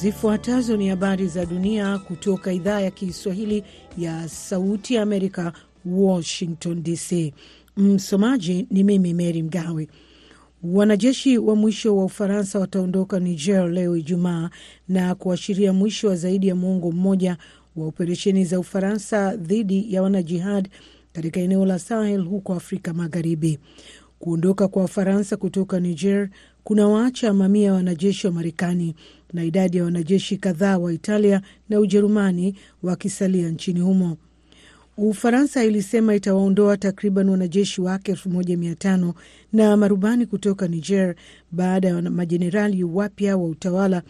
Zifuatazo ni habari za dunia kutoka idhaa ya Kiswahili ya Sauti ya Amerika, Washington DC. Msomaji ni mimi Mary Mgawe. Wanajeshi wa mwisho wa Ufaransa wataondoka Niger leo Ijumaa na kuashiria mwisho wa zaidi ya muongo mmoja wa operesheni za Ufaransa dhidi ya wanajihad katika eneo la Sahel huko Afrika Magharibi. Kuondoka kwa Wafaransa kutoka Niger kuna waacha mamia ya wanajeshi wa Marekani na idadi ya wanajeshi kadhaa wa Italia na Ujerumani wakisalia nchini humo. Ufaransa ilisema itawaondoa takriban wanajeshi wake elfu moja mia tano na marubani kutoka Niger baada ya majenerali wapya wa utawala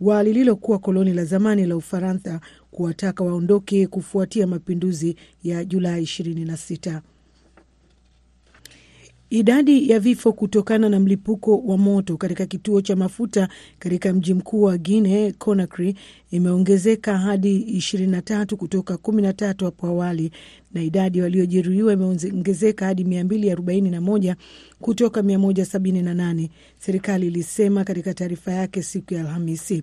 wa lililokuwa koloni la zamani la Ufaransa kuwataka waondoke kufuatia mapinduzi ya Julai 26. Idadi ya vifo kutokana na mlipuko wa moto katika kituo cha mafuta katika mji mkuu wa Guinea Conakry imeongezeka hadi 23 kutoka 13 hapo awali, na idadi waliojeruhiwa imeongezeka hadi 241 kutoka 178, serikali ilisema katika taarifa yake siku ya Alhamisi.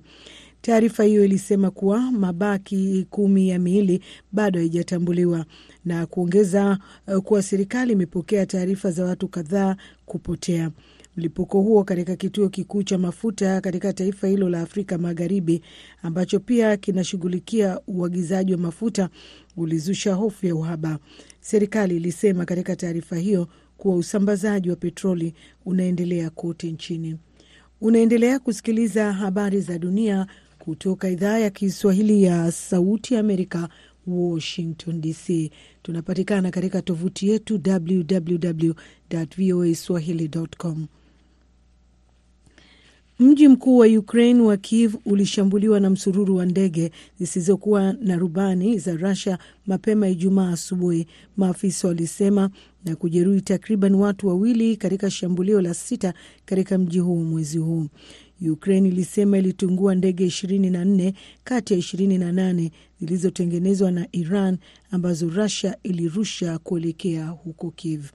Taarifa hiyo ilisema kuwa mabaki kumi ya miili bado haijatambuliwa na kuongeza kuwa serikali imepokea taarifa za watu kadhaa kupotea. Mlipuko huo katika kituo kikuu cha mafuta katika taifa hilo la Afrika Magharibi, ambacho pia kinashughulikia uagizaji wa mafuta, ulizusha hofu ya uhaba. Serikali ilisema katika taarifa hiyo kuwa usambazaji wa petroli unaendelea kote nchini. Unaendelea kusikiliza habari za dunia kutoka idhaa ya Kiswahili ya Sauti Amerika, Washington DC. Tunapatikana katika tovuti yetu www voa swahili.com. Mji mkuu wa Ukraine wa Kiev ulishambuliwa na msururu wa ndege zisizokuwa na rubani za Russia mapema Ijumaa asubuhi, maafisa walisema, na kujeruhi takriban watu wawili katika shambulio la sita katika mji huo mwezi huu. Ukraine ilisema ilitungua ndege ishirini na nne kati ya ishirini na nane zilizotengenezwa na Iran ambazo Russia ilirusha kuelekea huko Kiev.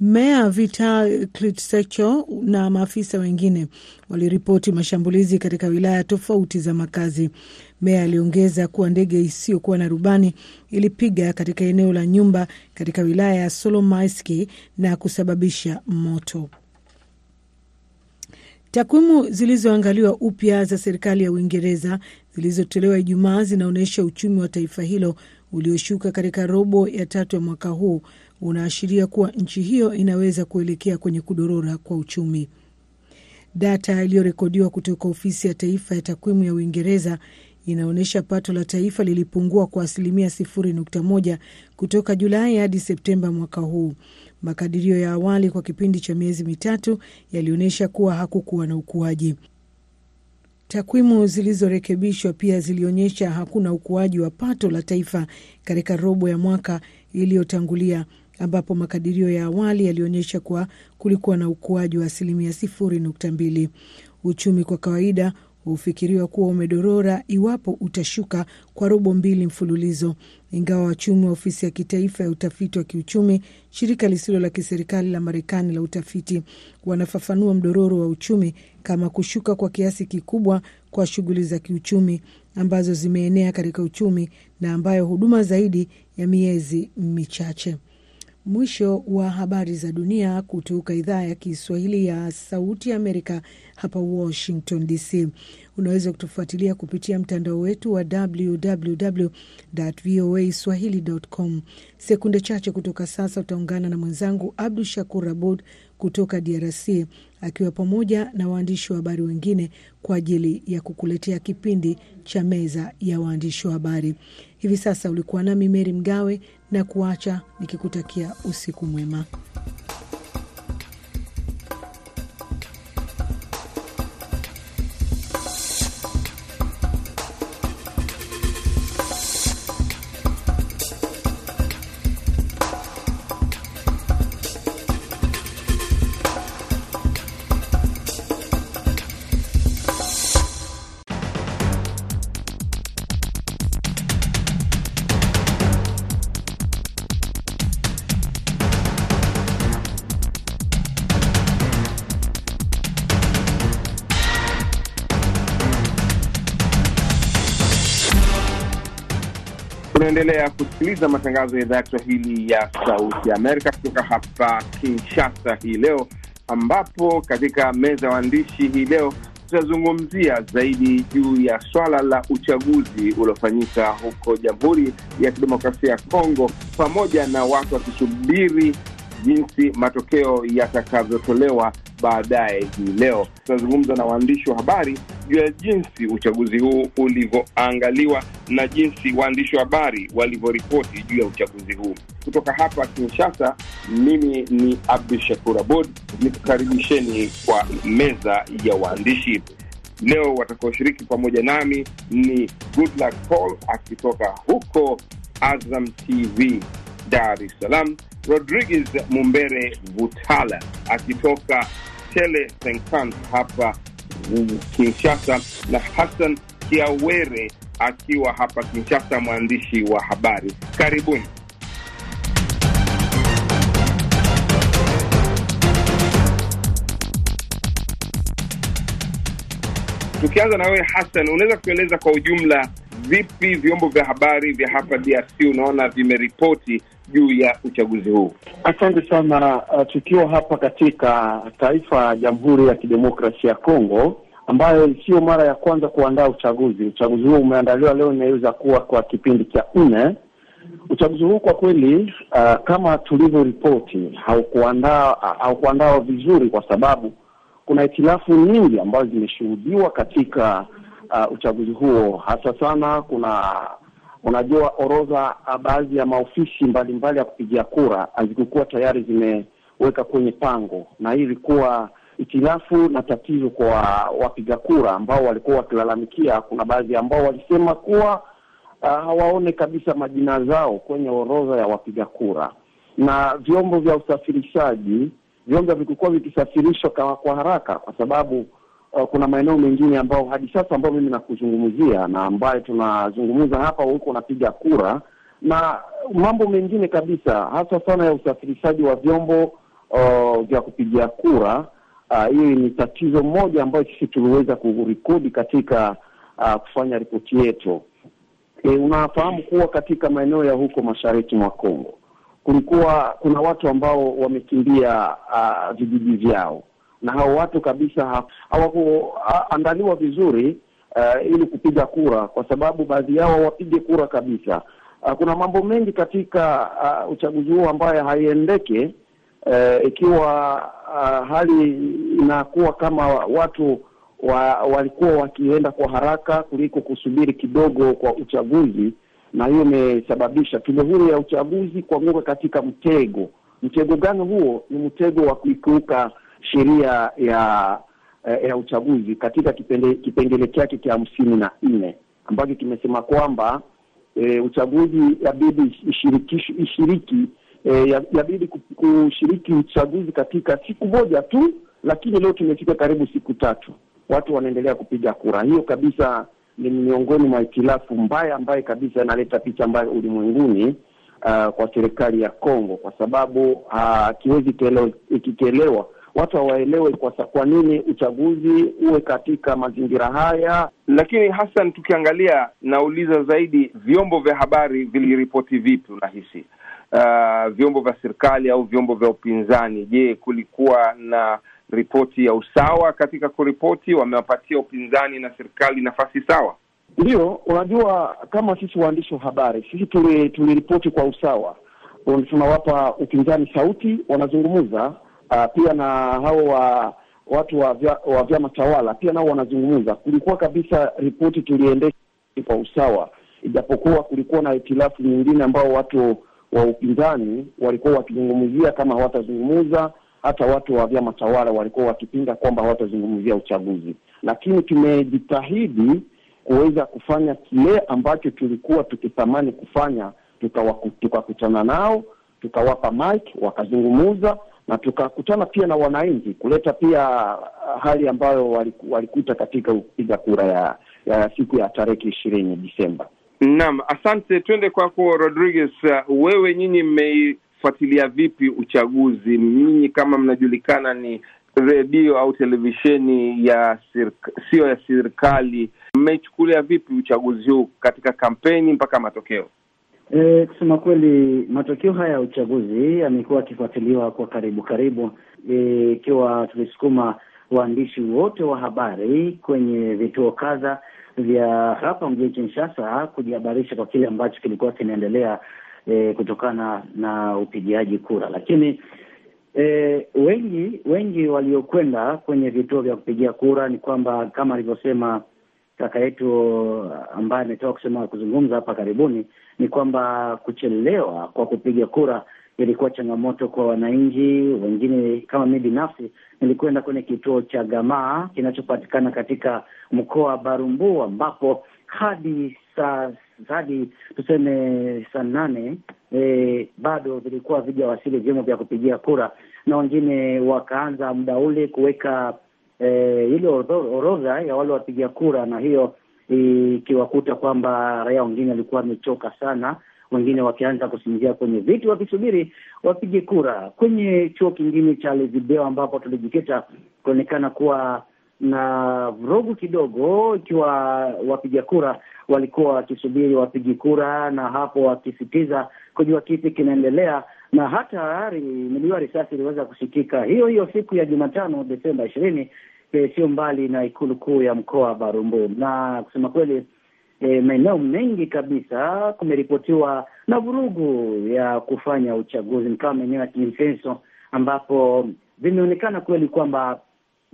Meya Vital Klitschko na maafisa wengine waliripoti mashambulizi katika wilaya tofauti za makazi. Meya aliongeza kuwa ndege isiyokuwa na rubani ilipiga katika eneo la nyumba katika wilaya ya Solomaiski na kusababisha moto. Takwimu zilizoangaliwa upya za serikali ya Uingereza zilizotolewa Ijumaa zinaonyesha uchumi wa taifa hilo ulioshuka katika robo ya tatu ya mwaka huu unaashiria kuwa nchi hiyo inaweza kuelekea kwenye kudorora kwa uchumi. Data iliyorekodiwa kutoka ofisi ya taifa ya takwimu ya Uingereza inaonyesha pato la taifa lilipungua kwa asilimia sifuri nukta moja kutoka Julai hadi Septemba mwaka huu. Makadirio ya awali kwa kipindi cha miezi mitatu yalionyesha kuwa hakukuwa na ukuaji. Takwimu zilizorekebishwa pia zilionyesha hakuna ukuaji wa pato la taifa katika robo ya mwaka iliyotangulia, ambapo makadirio ya awali yalionyesha kuwa kulikuwa na ukuaji wa asilimia sifuri nukta mbili. Uchumi kwa kawaida hufikiriwa kuwa umedorora iwapo utashuka kwa robo mbili mfululizo, ingawa wachumi wa ofisi ya kitaifa ya utafiti wa kiuchumi, shirika lisilo la kiserikali la Marekani la utafiti, wanafafanua mdororo wa uchumi kama kushuka kwa kiasi kikubwa kwa shughuli za kiuchumi ambazo zimeenea katika uchumi na ambayo huduma zaidi ya miezi michache. Mwisho wa habari za dunia kutoka idhaa ya Kiswahili ya Sauti Amerika hapa Washington DC. Unaweza kutufuatilia kupitia mtandao wetu wa www voa swahili.com. Sekunde chache kutoka sasa utaungana na mwenzangu Abdu Shakur Abud kutoka DRC akiwa pamoja na waandishi wa habari wengine kwa ajili ya kukuletea kipindi cha meza ya waandishi wa habari. Hivi sasa ulikuwa nami Meri Mgawe na kuacha nikikutakia usiku mwema. Unaendelea kusikiliza matangazo ya idhaa ya Kiswahili ya Sauti Amerika kutoka hapa Kinshasa hii leo, ambapo katika meza ya waandishi hii leo tutazungumzia zaidi juu ya swala la uchaguzi uliofanyika huko Jamhuri ya Kidemokrasia ya Kongo, pamoja na watu wakisubiri jinsi matokeo yatakavyotolewa baadaye hii leo. Tutazungumza na waandishi wa habari juu ya jinsi uchaguzi huu ulivyoangaliwa na jinsi waandishi wa habari walivyoripoti juu ya uchaguzi huu. Kutoka hapa Kinshasa, mimi ni Abdu Shakur Abud, nikukaribisheni kwa meza ya waandishi leo. Watakaoshiriki pamoja nami ni Goodluck Paul akitoka huko Azam TV Dar es Salaam, Rodriguez Mumbere Vutala akitoka Tele Senkant hapa Kinshasa, na Hassan Kiawere akiwa hapa Kinshasa, mwandishi wa habari. Karibuni. Tukianza na wewe Hassan, unaweza kueleza kwa ujumla vipi vyombo vya habari vya hapa DRC unaona vimeripoti juu ya uchaguzi huu? Asante sana. Uh, tukiwa hapa katika taifa ya Jamhuri ya Kidemokrasia ya Kongo ambayo sio mara ya kwanza kuandaa uchaguzi. Uchaguzi huu umeandaliwa leo, inaweza kuwa kwa kipindi cha nne. Uchaguzi huu kwa kweli, uh, kama tulivyoripoti, haukuandaa haukuandaa vizuri, kwa sababu kuna hitilafu nyingi ambazo zimeshuhudiwa katika uh, uchaguzi huo, hasa sana kuna unajua, orodha baadhi ya maofisi mbalimbali ya kupigia kura hazikukuwa tayari zimeweka kwenye pango, na hii ilikuwa itilafu na tatizo kwa wapiga kura ambao walikuwa wakilalamikia. Kuna baadhi ambao walisema kuwa uh, hawaone kabisa majina zao kwenye orodha ya wapiga kura, na vyombo vya usafirishaji vyombo vilikuwa vikisafirishwa kwa, kwa haraka kwa sababu uh, kuna maeneo mengine ambayo hadi sasa ambayo mimi nakuzungumzia na ambayo tunazungumza hapa, huko unapiga kura na mambo mengine kabisa, hasa sana ya usafirishaji wa vyombo uh, vya kupigia kura. Hiyo uh, ni tatizo moja ambayo sisi tuliweza kurekodi katika uh, kufanya ripoti yetu. E, unafahamu kuwa katika maeneo ya huko mashariki mwa Kongo kulikuwa kuna watu ambao wamekimbia uh, vijiji vyao na hao watu kabisa hawakuandaliwa vizuri uh, ili kupiga kura, kwa sababu baadhi yao wapige kura kabisa. Uh, kuna mambo mengi katika uh, uchaguzi huo ambayo haiendeke uh, ikiwa uh, hali inakuwa kama watu wa, walikuwa wakienda kwa haraka kuliko kusubiri kidogo kwa uchaguzi na hiyo imesababisha tume huru ya uchaguzi kuanguka katika mtego. Mtego gani huo? Ni mtego wa kuikiuka sheria ya ya uchaguzi katika kipengele kipengele chake cha hamsini na nne ambacho kimesema kwamba e, uchaguzi yabidi ishiriki, ishiriki e, yabidi kushiriki uchaguzi katika siku moja tu, lakini leo tumefika karibu siku tatu, watu wanaendelea kupiga kura. Hiyo kabisa ni miongoni mwa itilafu mbaya ambaye kabisa inaleta picha mbaya ulimwenguni uh, kwa serikali ya Kongo, kwa sababu uh, ikikielewa watu hawaelewe kwa, kwa nini uchaguzi uwe katika mazingira haya. Lakini Hassan, tukiangalia, nauliza zaidi, vyombo vya habari viliripoti vipi? Unahisi uh, vyombo vya serikali au vyombo vya upinzani, je, kulikuwa na ripoti ya usawa katika kuripoti? Wamewapatia upinzani na serikali nafasi sawa? Ndio, unajua kama sisi waandishi wa habari sisi tuliripoti kwa usawa, tunawapa upinzani sauti, wanazungumza uh, pia na hao wa watu wa vya, wa vyama tawala pia nao wanazungumza. Kulikuwa kabisa ripoti tuliendesha kwa usawa, ijapokuwa kulikuwa na hitilafu nyingine ambao watu wa upinzani walikuwa wakizungumzia kama hawatazungumza hata watu wa vyama tawala walikuwa wakipinga kwamba hawatazungumzia uchaguzi, lakini tumejitahidi kuweza kufanya kile ambacho tulikuwa tukitamani kufanya. Tukakutana nao tukawapa mic wakazungumuza, na tukakutana pia na wananchi kuleta pia hali ambayo waliku, walikuta katika kupiga kura ya, ya siku ya tarehe ishirini Disemba. Naam, asante. Twende kwako Rodriguez. Wewe nyinyi mmeifuatilia vipi uchaguzi? Nyinyi kama mnajulikana ni redio au televisheni ya sio ya serikali, mmeichukulia vipi uchaguzi huu katika kampeni mpaka matokeo? E, kusema kweli matokeo haya ya uchaguzi yamekuwa yakifuatiliwa kwa karibu karibu, ikiwa e, tulisukuma waandishi wote wa habari kwenye vituo kadha vya hapa mjini Kinshasa kujihabarisha kwa kile ambacho kilikuwa kinaendelea e, kutokana na upigiaji kura, lakini e, wengi wengi waliokwenda kwenye vituo vya kupigia kura ni kwamba kama alivyosema kaka yetu ambaye ametoka kusema kuzungumza hapa karibuni, ni kwamba kuchelewa kwa kupiga kura ilikuwa changamoto kwa wananchi wengine. Kama mi binafsi nilikwenda kwenye kituo cha Gamaa kinachopatikana katika mkoa wa Barumbu ambapo hadi saa hadi tuseme saa nane e, bado vilikuwa vijawasili vyombo vya kupigia kura, na wengine wakaanza muda ule kuweka e, ile orodha ya wale wapiga kura, na hiyo ikiwakuta kwamba raia wengine walikuwa wamechoka sana wengine wakianza kusinzia kwenye viti wakisubiri wapige kura. Kwenye chuo kingine cha Lezibeo ambapo tulijikita, kuonekana kuwa na vurugu kidogo, ikiwa wapiga kura walikuwa wakisubiri wapige kura, na hapo wakisitiza kujua kipi kinaendelea, na hata milio ya risasi iliweza kusikika. Hiyo hiyo siku ya Jumatano Desemba ishirini, sio mbali na ikulu kuu ya mkoa wa Barumbu, na kusema kweli E, maeneo mengi kabisa kumeripotiwa na vurugu ya kufanya uchaguzi, kama maeneo ya Kinsenso ambapo vimeonekana kweli kwamba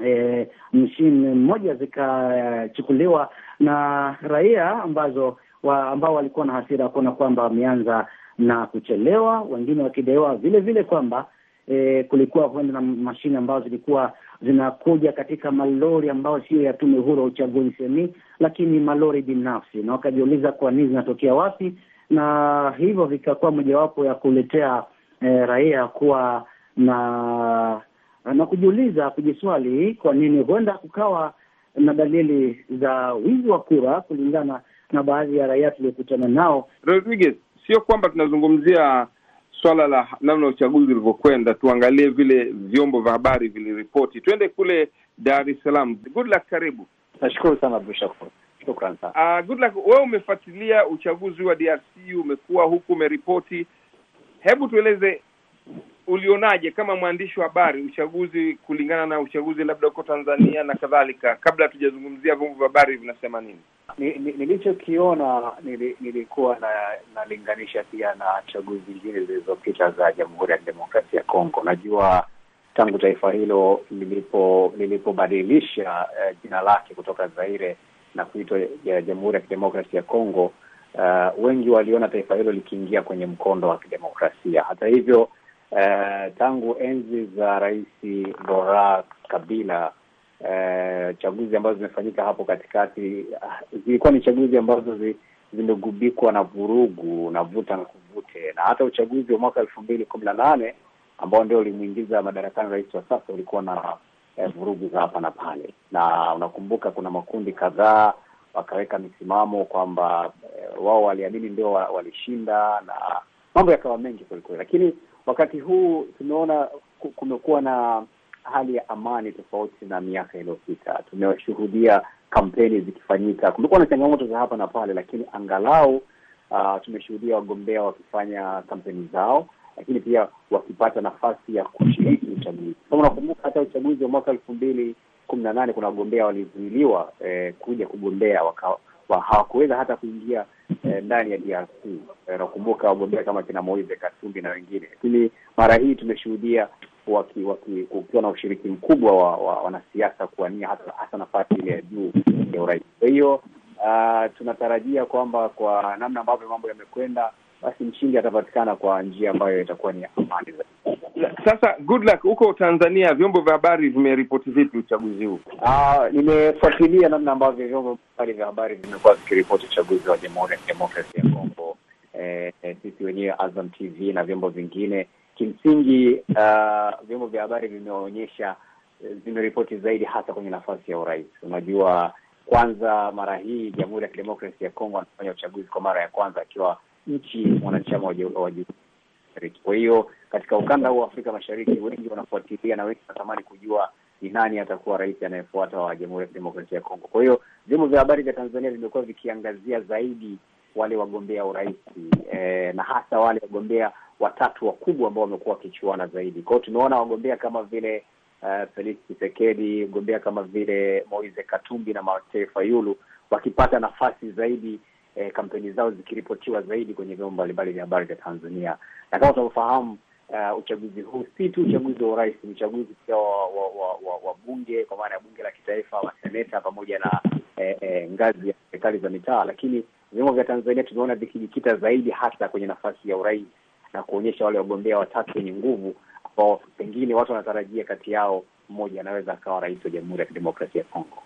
e, mshini mmoja zikachukuliwa na raia ambazo wa, ambao walikuwa na hasira kuona kwamba wameanza na kuchelewa, wengine wakidaiwa vile vile kwamba e, kulikuwa huenda na mashine ambazo zilikuwa zinakuja katika malori ambayo sio ya tume huru ya uchaguzi seni, lakini malori binafsi, na wakajiuliza kwa nini zinatokea wapi, na hivyo vikakuwa mojawapo ya kuletea e, raia kuwa na na kujiuliza, kujiswali kwa nini huenda kukawa na dalili za wizi wa kura, kulingana na baadhi ya raia tuliokutana nao. Rodriguez, sio kwamba tunazungumzia swala la namna uchaguzi ulivyokwenda, tuangalie vile vyombo vya habari viliripoti. Twende kule Dar es Salaam. Good luck, karibu. Nashukuru sana Abdushakur, shukran sana. Uh, good luck. Wewe umefuatilia uchaguzi wa DRC, umekuwa huku umeripoti, hebu tueleze ulionaje kama mwandishi wa habari uchaguzi kulingana na uchaguzi labda huko Tanzania na kadhalika, kabla hatujazungumzia vyombo vya habari vinasema nini? Nilichokiona nili, nilikuwa na nalinganisha pia na chaguzi zingine zilizopita za Jamhuri ya Kidemokrasia ya Kongo. Najua tangu taifa hilo lilipo lilipobadilisha eh, jina lake kutoka Zaire na kuitwa Jamhuri ya Kidemokrasia ya Kongo, uh, wengi waliona taifa hilo likiingia kwenye mkondo wa kidemokrasia. Hata hivyo uh, tangu enzi za Rais Laurent Kabila Uh, chaguzi ambazo zimefanyika hapo katikati uh, zilikuwa ni chaguzi ambazo zi, zimegubikwa na vurugu na vuta na kuvute, na hata uchaguzi wa mwaka elfu mbili kumi na nane ambao ndio ulimwingiza madarakani rais wa sasa ulikuwa na eh, vurugu za hapa na pale, na unakumbuka kuna makundi kadhaa wakaweka misimamo kwamba eh, wao waliamini ndio walishinda na mambo yakawa mengi kwelikweli, lakini wakati huu tumeona kumekuwa na hali ya amani tofauti na miaka iliyopita. Tumeshuhudia kampeni zikifanyika, kumekuwa na changamoto za hapa na pale, lakini angalau uh, tumeshuhudia wagombea wakifanya kampeni zao, lakini pia wakipata nafasi ya kushiriki uchaguzi. Kama unakumbuka hata uchaguzi wa mwaka elfu mbili kumi na nane kuna wagombea walizuiliwa eh, kuja kugombea waka hawakuweza hata kuingia eh, ndani ya DRC. Eh, wagombea kama kina Moise Katumbi na wengine, lakini mara hii tumeshuhudia waki, waki, kukiwa na ushiriki mkubwa wa, wa wanasiasa kuwania hata hasa nafasi ile ya juu ya urais. Kwa hiyo uh, tunatarajia kwamba kwa namna ambavyo mambo yamekwenda, basi mshindi atapatikana kwa njia ambayo itakuwa ni ya amani zaidi. Sasa good luck huko Tanzania, vyombo vya habari vimeripoti vipi uchaguzi huu? Uh, nimefuatilia namna ambavyo vyombo mbalimbali vya habari vimekuwa vikiripoti uchaguzi wa Jamhuri ya Kidemokrasia ya Kongo. Eh, eh, sisi wenyewe Azam TV na vyombo vingine kimsingi uh, vyombo vya habari vimeonyesha vimeripoti zaidi hasa kwenye nafasi ya urais. Unajua, kwanza mara hii Jamhuri ya Kidemokrasi ya Kongo anafanya uchaguzi kwa mara ya kwanza akiwa nchi mwanachama wa Kwa hiyo katika ukanda huu wa Afrika Mashariki wengi wanafuatilia na wengi wanatamani kujua ni nani atakuwa rais anayefuata wa Jamhuri ya Kidemokrasia ya Kongo. Kwa hiyo vyombo vya habari vya Tanzania vimekuwa vikiangazia zaidi wale wagombea urais eh, na hasa wale wagombea watatu wakubwa ambao wamekuwa wakichuana zaidi. Kwa tumeona wagombea kama vile uh, Felix Tshisekedi, mgombea kama vile Moise Katumbi na Martin Fayulu wakipata nafasi zaidi eh, kampeni zao zikiripotiwa zaidi kwenye vyombo mbalimbali vya habari vya Tanzania, na kama tunavyofahamu uh, uchaguzi huu si tu uchaguzi wa urais, ni uchaguzi pia wa, wa, wa, wa, wa bunge kwa maana ya bunge la kitaifa, maseneta pamoja na eh, eh, ngazi ya serikali za mitaa, lakini vyombo vya Tanzania tumeona vikijikita zaidi hasa kwenye nafasi ya urais na kuonyesha wale wagombea watatu wenye nguvu ambao pengine watu wanatarajia kati yao mmoja anaweza akawa rais wa Jamhuri ya Kidemokrasia ya Kongo.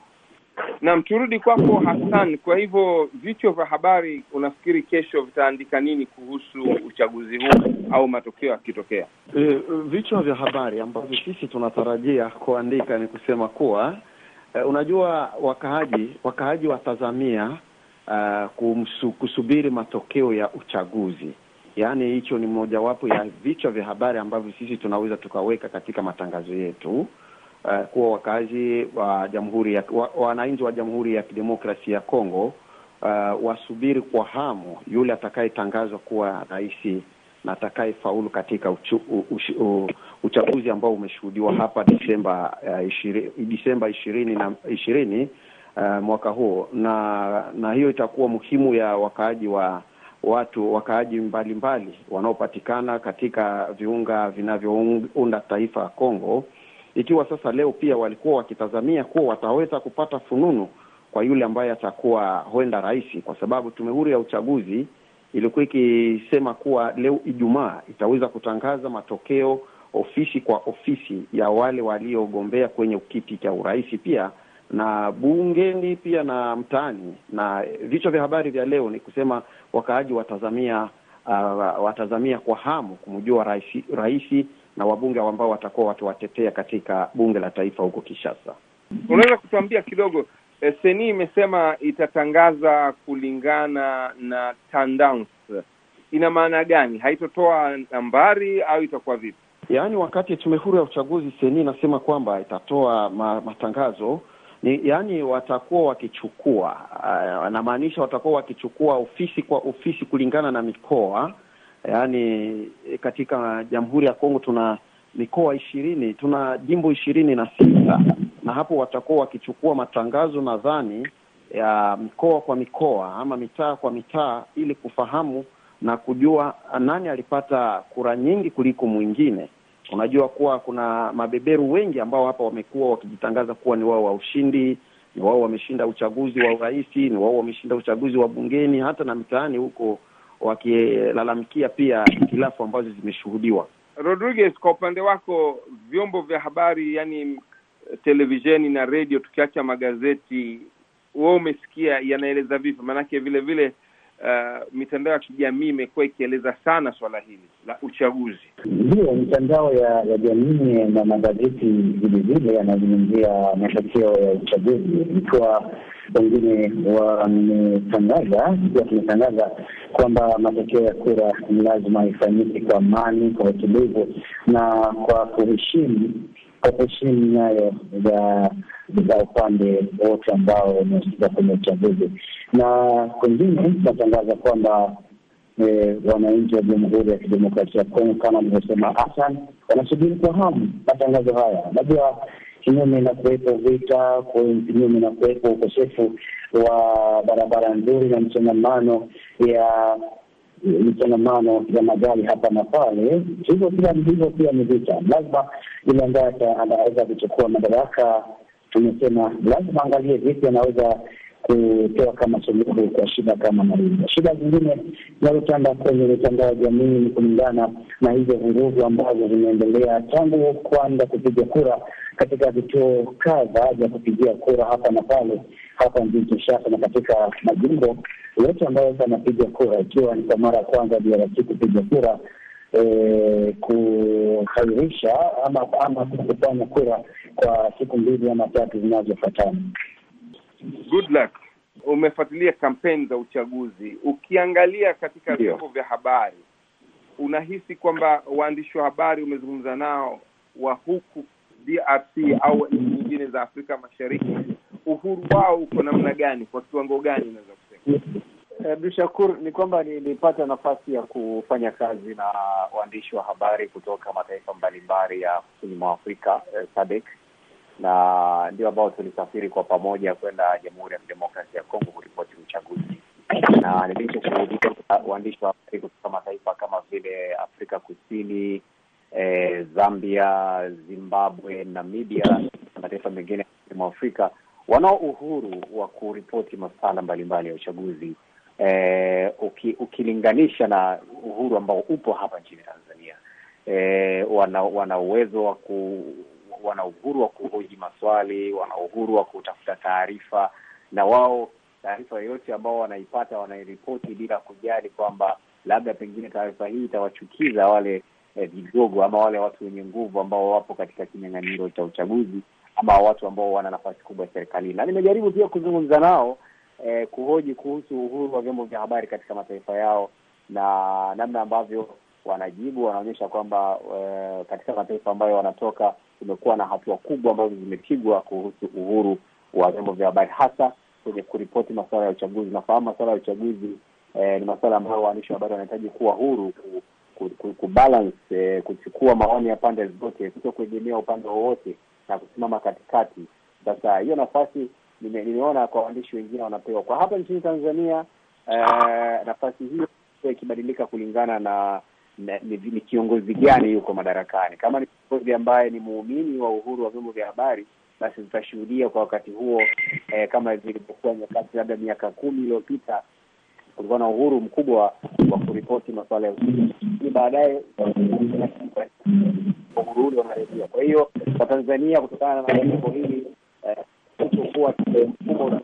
Naam, turudi kwako Hassan. Kwa hivyo vichwa vya habari unafikiri kesho vitaandika nini kuhusu uchaguzi huu au matokeo yakitokea? E, vichwa vya habari ambavyo sisi tunatarajia kuandika ni kusema kuwa e, unajua wakaaji wakaaji watazamia uh, kumsu, kusubiri matokeo ya uchaguzi. Yaani hicho ni mojawapo ya vichwa vya habari ambavyo sisi tunaweza tukaweka katika matangazo yetu uh, kuwa wakazi wa jamhuri ya wananchi wa Jamhuri ya Kidemokrasia ya Kongo uh, wasubiri kwa hamu yule atakayetangazwa kuwa rais na atakayefaulu katika uchu, u, u, u, uchaguzi ambao umeshuhudiwa hapa Disemba uh, ishiri, ishirini na ishirini uh, mwaka huu, na na hiyo itakuwa muhimu ya wakaaji wa watu wakaaji mbalimbali wanaopatikana katika viunga vinavyounda taifa ya Kongo, ikiwa sasa leo pia walikuwa wakitazamia kuwa wataweza kupata fununu kwa yule ambaye atakuwa huenda rais, kwa sababu tume huru ya uchaguzi ilikuwa ikisema kuwa leo Ijumaa itaweza kutangaza matokeo ofisi kwa ofisi ya wale waliogombea kwenye kiti cha urais. Pia na bungeni pia na mtaani. Na vichwa vya habari vya leo ni kusema wakaaji watazamia uh, watazamia kwa hamu kumjua rais, rais na wabunge ambao watakuwa wakiwatetea katika bunge la taifa huko Kinshasa. Unaweza kutuambia kidogo eh, Seni imesema itatangaza kulingana na tendance, ina maana gani? Haitotoa nambari au itakuwa vipi? Yaani, wakati tume huru ya uchaguzi Seni inasema kwamba itatoa ma, matangazo ni yaani, watakuwa wakichukua uh, watakuwa wakichukua ofisi kwa ofisi kulingana na mikoa. Yaani katika Jamhuri ya Kongo tuna mikoa ishirini, tuna jimbo ishirini na sita na hapo watakuwa wakichukua matangazo nadhani ya mikoa kwa mikoa ama mitaa kwa mitaa, ili kufahamu na kujua nani alipata kura nyingi kuliko mwingine. Unajua kuwa kuna mabeberu wengi ambao hapa wamekuwa wakijitangaza kuwa ni wao wa ushindi, ni wao wameshinda uchaguzi wa urais, ni wao wameshinda uchaguzi wa bungeni, hata na mitaani huko wakilalamikia pia hitilafu ambazo zimeshuhudiwa. Rodriguez, kwa upande wako, vyombo vya habari, yani televisheni na redio, tukiacha magazeti, wewe umesikia yanaeleza vipi? Maanake vile vile uh, mitandao ya kijamii imekuwa ikieleza sana swala hili la uchaguzi. Ndiyo, mitandao ya, ya jamii na magazeti vilevile yanazungumzia matokeo ya uchaguzi, ikiwa wengine wametangaza, ikiwa tumetangaza kwamba matokeo ya kura ni lazima ifanyike kwa amani, kwa utulivu na kwa kuheshimu kwa nayo za upande wote ambao wamehusika kwenye uchaguzi, na kwengine tunatangaza kwamba E, wananchi wa Jamhuri ya Kidemokrasia ya Kongo kama alivyosema Hassan wanasubiri kwa hamu matangazo haya. Najua kinyume na kuwepo vita, kinyume na kuwepo ukosefu wa barabara nzuri na msongamano ya msongamano ya magari hapa na pale, hivyo pia hivyo pia ni vita. Lazima yule ambaye anaweza kuchukua madaraka, tumesema lazima angalie vipi anaweza kutoa kama suluhu kwa shida kama na. Shida zingine zinazotanda kwenye mitandao ya jamii ni kulingana na hizo vurugu ambazo zimeendelea tangu kwanza kupiga kura katika vituo kadha vya kupigia kura hapa na pale hapa mjini Kinshasa na katika majimbo yote ambayo anapiga kura, ikiwa ni kwa mara ya kwanza DRC kupiga kura E, kuhairisha ama ama kufanya kura kwa siku mbili ama tatu zinazofuatana. Good luck. Umefuatilia kampeni za uchaguzi, ukiangalia katika vyombo vya habari, unahisi kwamba waandishi wa habari umezungumza nao wa huku DRC au nchi nyingine za Afrika Mashariki, uhuru wao uko namna gani? Kwa kiwango gani unaweza kusema? Abdu Shakur, ni kwamba nilipata nafasi ya kufanya kazi na waandishi wa habari kutoka mataifa mbalimbali ya kusini mwa Afrika eh, SADC na ndio ambao tulisafiri kwa pamoja kwenda Jamhuri ya Kidemokrasia ya Kongo kuripoti uchaguzi, na nilichoshuhudia waandishi wa habari kutoka mataifa kama vile Afrika Kusini, eh, Zambia, Zimbabwe, Namibia na mataifa mengine mwa Afrika wanao uhuru wa kuripoti masuala mbalimbali ya uchaguzi eh, uki, ukilinganisha na uhuru ambao upo hapa nchini Tanzania. Eh, wana wana uwezo wa ku wana uhuru wa kuhoji maswali, wana uhuru wa kutafuta taarifa, na wao taarifa yoyote ambao wanaipata wanairipoti bila kujali kwamba labda pengine taarifa hii itawachukiza wale eh, vigogo ama wale watu wenye nguvu ambao wapo katika kinyang'anyiro cha uchaguzi ama watu ambao wana nafasi kubwa serikalini. Na nimejaribu pia kuzungumza nao eh, kuhoji kuhusu uhuru wa vyombo vya habari katika mataifa yao na namna ambavyo wanajibu, wanaonyesha kwamba eh, katika mataifa ambayo wanatoka kumekuwa na hatua kubwa ambazo zimepigwa kuhusu uhuru wa vyombo vya habari, hasa kwenye kuripoti masuala ya uchaguzi. Nafahamu masuala ya uchaguzi eh, ni masuala ambayo waandishi wa habari wanahitaji kuwa huru kubalance eh, kuchukua maoni ya pande zote, kuto kuegemea upande wowote na kusimama katikati. Sasa hiyo nafasi nime, nimeona kwa waandishi wengine wanapewa. Kwa hapa nchini Tanzania eh, nafasi hiyo ikibadilika kulingana na ni, kiongozi gani yuko madarakani. Kama ni kiongozi ambaye ni muumini wa uhuru wa vyombo vya habari, basi tutashuhudia kwa wakati huo eh, kama zilivyokuwa nyakati labda miaka kumi iliyopita kulikuwa na uhuru mkubwa wa kuripoti masuala ya uchaguzi, lakini baadaye uhuru ule unarejea. Kwa hiyo kwa Tanzania, kutokana na jambo hili eh, kutokuwa mfumo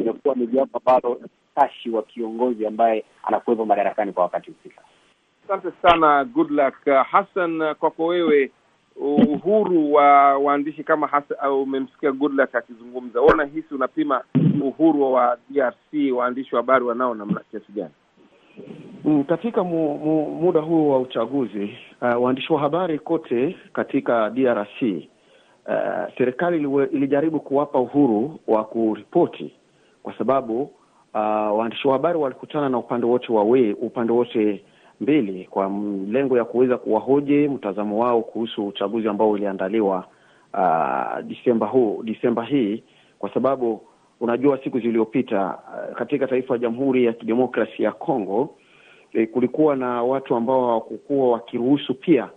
imekuwa ni jambo ambalo tashi wa kiongozi ambaye anakuwepo madarakani kwa wakati husika. Asante sana Goodluck. Hassan, kwako wewe uhuru wa waandishi kama hasa umemsikia Goodluck akizungumza, wewe unahisi unapima uhuru wa DRC waandishi wa habari wanao namna kiasi gani? Mm, katika mu, mu, muda huu wa uchaguzi uh, waandishi wa habari kote katika DRC uh, serikali ilijaribu kuwapa uhuru wa kuripoti kwa sababu uh, waandishi wa habari walikutana na upande wote wawe upande wote mbili kwa lengo ya kuweza kuwahoji mtazamo wao kuhusu uchaguzi ambao uliandaliwa uh, Disemba huu Disemba hii kwa sababu unajua siku zilizopita uh, katika taifa la Jamhuri ya Kidemokrasia ya Kongo eh, kulikuwa na watu ambao hawakukuwa wakiruhusu pia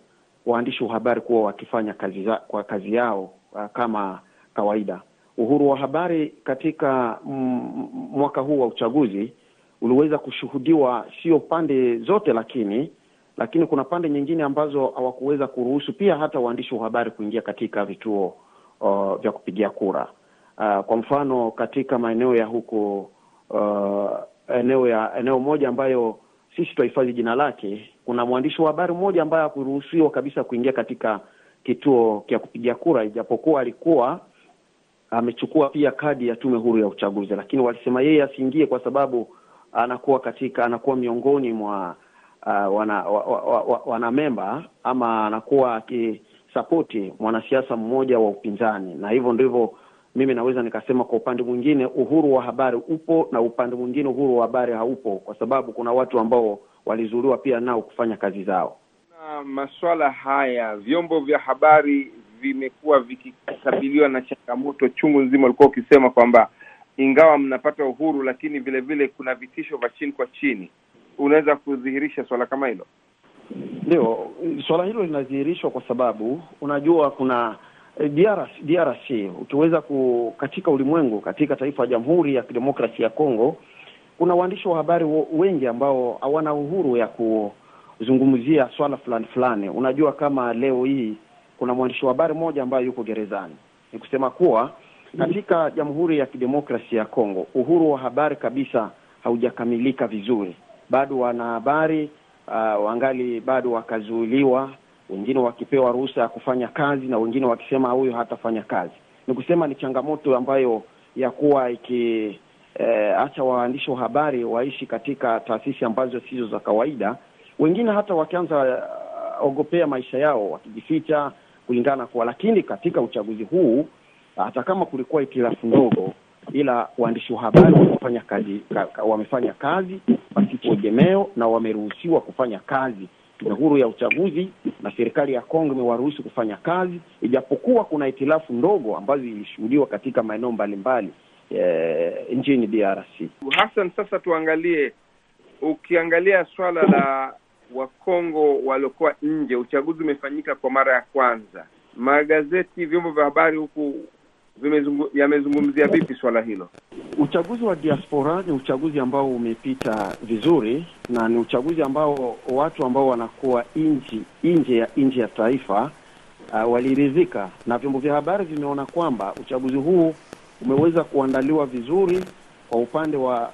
waandishi wa habari kuwa wakifanya kazi za, kwa kazi yao uh, kama kawaida. Uhuru wa habari katika mm, mwaka huu wa uchaguzi uliweza kushuhudiwa sio pande zote, lakini lakini kuna pande nyingine ambazo hawakuweza kuruhusu pia hata waandishi wa habari kuingia katika vituo uh, vya kupigia kura. Uh, kwa mfano katika maeneo ya huko uh, eneo ya eneo moja ambayo sisi tuahifadhi jina lake, kuna mwandishi wa habari mmoja ambaye hakuruhusiwa kabisa kuingia katika kituo cha kupigia kura, ijapokuwa alikuwa amechukua pia kadi ya tume huru ya uchaguzi, lakini walisema yeye asiingie kwa sababu anakuwa katika anakuwa miongoni mwa uh, wana, wa, wa, wa, wana memba ama anakuwa akisapoti mwanasiasa mmoja wa upinzani, na hivyo ndivyo mimi naweza nikasema. Kwa upande mwingine uhuru wa habari upo na upande mwingine uhuru wa habari haupo, kwa sababu kuna watu ambao walizuiliwa pia nao kufanya kazi zao. Na masuala haya, vyombo vya habari vimekuwa vikikabiliwa na changamoto chungu nzima. Ulikuwa ukisema kwamba ingawa mnapata uhuru, lakini vile vile kuna vitisho vya chini kwa chini. Unaweza kudhihirisha swala kama hilo? Ndio, swala hilo linadhihirishwa kwa sababu unajua kuna eh, DRC, DRC ukiweza ku katika ulimwengu katika taifa la Jamhuri ya Kidemokrasia ya Kongo kuna waandishi wa habari wengi ambao hawana uhuru ya kuzungumzia swala fulani fulani. Unajua kama leo hii kuna mwandishi wa habari mmoja ambaye yuko gerezani. Ni kusema kuwa katika Jamhuri ya Kidemokrasia ya Kongo uhuru wa habari kabisa haujakamilika vizuri. Bado wanahabari uh, wangali bado wakazuiliwa, wengine wakipewa ruhusa ya kufanya kazi na wengine wakisema huyu hatafanya kazi. Ni kusema ni changamoto ambayo ya kuwa iki eh, acha waandishi wa habari waishi katika taasisi ambazo sizo za kawaida, wengine hata wakianza uh, ogopea maisha yao wakijificha kulingana kwa, lakini katika uchaguzi huu hata kama kulikuwa itilafu ndogo ila waandishi wa habari wamefanya kazi ka, wamefanya kazi pasipo na wameruhusiwa kufanya kazi. Tume huru ya uchaguzi na serikali ya Kongo imewaruhusu kufanya kazi, ijapokuwa kuna itilafu ndogo ambazo zilishuhudiwa katika maeneo mbalimbali e, nchini DRC. Hassan, sasa tuangalie, ukiangalia swala la Wakongo waliokuwa nje, uchaguzi umefanyika kwa mara ya kwanza. Magazeti, vyombo vya habari huku yamezungumzia vipi swala hilo? Uchaguzi wa diaspora ni uchaguzi ambao umepita vizuri na ni uchaguzi ambao watu ambao wanakuwa nje ya nje ya taifa uh, waliridhika, na vyombo vya habari vimeona kwamba uchaguzi huu umeweza kuandaliwa vizuri kwa upande wa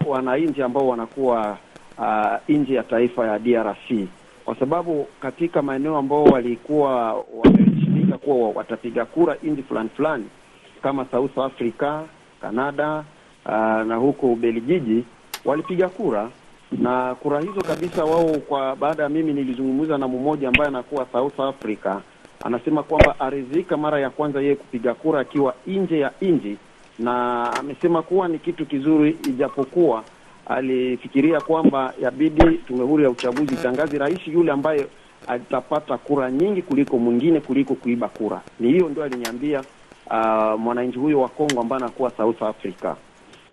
uh, wananchi ambao wanakuwa uh, nje ya taifa ya DRC, kwa sababu katika maeneo ambao walikuwa wameshirika kuwa watapiga kura nchi fulani fulani kama South Africa, Canada uh, na huko Ubelgiji walipiga kura. Na kura hizo kabisa wao, kwa baada ya mimi nilizungumza na mmoja ambaye anakuwa South Africa, anasema kwamba aridhika mara ya kwanza yeye kupiga kura akiwa nje ya nchi, na amesema kuwa ni kitu kizuri, ijapokuwa alifikiria kwamba yabidi tume huru ya uchaguzi itangazi rais yule ambaye atapata kura nyingi kuliko mwingine kuliko kuiba kura. Ni hiyo ndio aliniambia uh, mwananchi huyo wa Kongo ambaye anakuwa South Africa.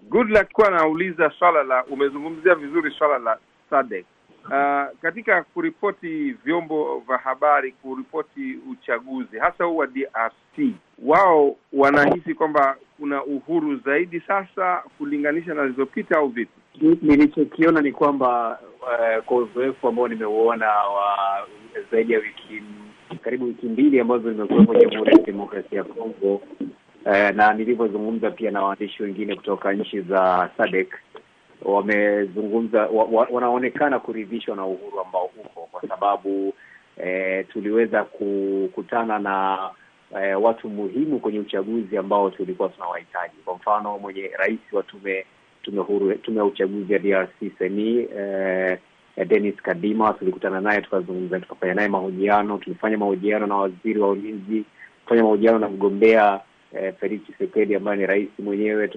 Good luck. Kuwa anauliza swala la, umezungumzia vizuri swala la SADC uh, katika kuripoti vyombo vya habari, kuripoti uchaguzi hasa huu wa DRC, wao wanahisi kwamba kuna uhuru zaidi sasa kulinganisha na zilizopita au vipi? Nilichokiona ni kwamba uh, kwa uzoefu ambao nimeuona wa zaidi ya wiki karibu wiki mbili ambazo zimekuwepo Jamhuri ya Kidemokrasia ya Kongo uh, na nilivyozungumza pia na waandishi wengine kutoka nchi za SADC wamezungumza wa, wa, wanaonekana kuridhishwa na uhuru ambao uko kwa sababu eh, tuliweza kukutana na eh, watu muhimu kwenye uchaguzi ambao tulikuwa tunawahitaji. Kwa mfano mwenye rais wa tume tume huru tume ya uchaguzi ya DRC seni eh, Dennis Kadima tulikutana naye tukazungumza, tukafanya naye mahojiano. Tulifanya mahojiano na waziri wa ulinzi, kufanya mahojiano na mgombea eh, Felix Tshisekedi ambaye ni rais mwenyewe.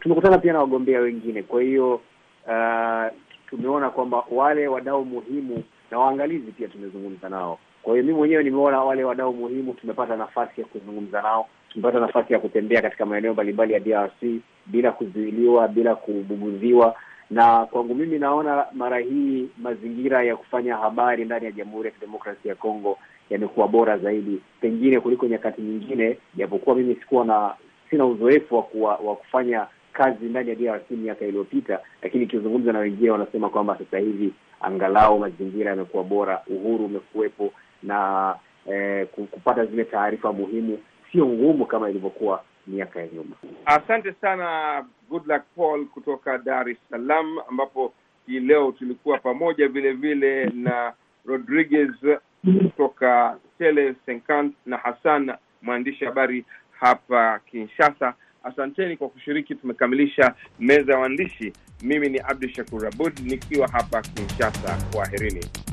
Tumekutana pia na wagombea wengine. Kwa hiyo uh, tumeona kwamba wale wadau muhimu na waangalizi pia tumezungumza nao. Kwa hiyo mimi mwenyewe nimeona wale wadau muhimu, tumepata nafasi ya kuzungumza nao, tumepata nafasi ya kutembea katika maeneo mbalimbali ya DRC bila kuzuiliwa, bila kubuguziwa. Na kwangu mimi naona mara hii mazingira ya kufanya habari ndani ya Jamhuri ya Kidemokrasia ya Kongo yamekuwa bora zaidi pengine kuliko nyakati nyingine, japokuwa mimi sikuwa na sina uzoefu wa, kuwa, wa kufanya kazi ndani ya DRC miaka iliyopita, lakini ikizungumza na wengine wanasema kwamba sasa hivi angalau mazingira yamekuwa bora, uhuru umekuwepo na eh, kupata zile taarifa muhimu sio ngumu kama ilivyokuwa miaka ya nyuma. Asante sana Goodluck Paul kutoka Dar es Salaam, ambapo hii leo tulikuwa pamoja vile vile na Rodriguez kutoka Tele Senkant na Hassan mwandishi habari hapa Kinshasa. Asanteni kwa kushiriki. Tumekamilisha meza ya waandishi. Mimi ni Abdu Shakur Abud nikiwa hapa Kinshasa. Kwaherini.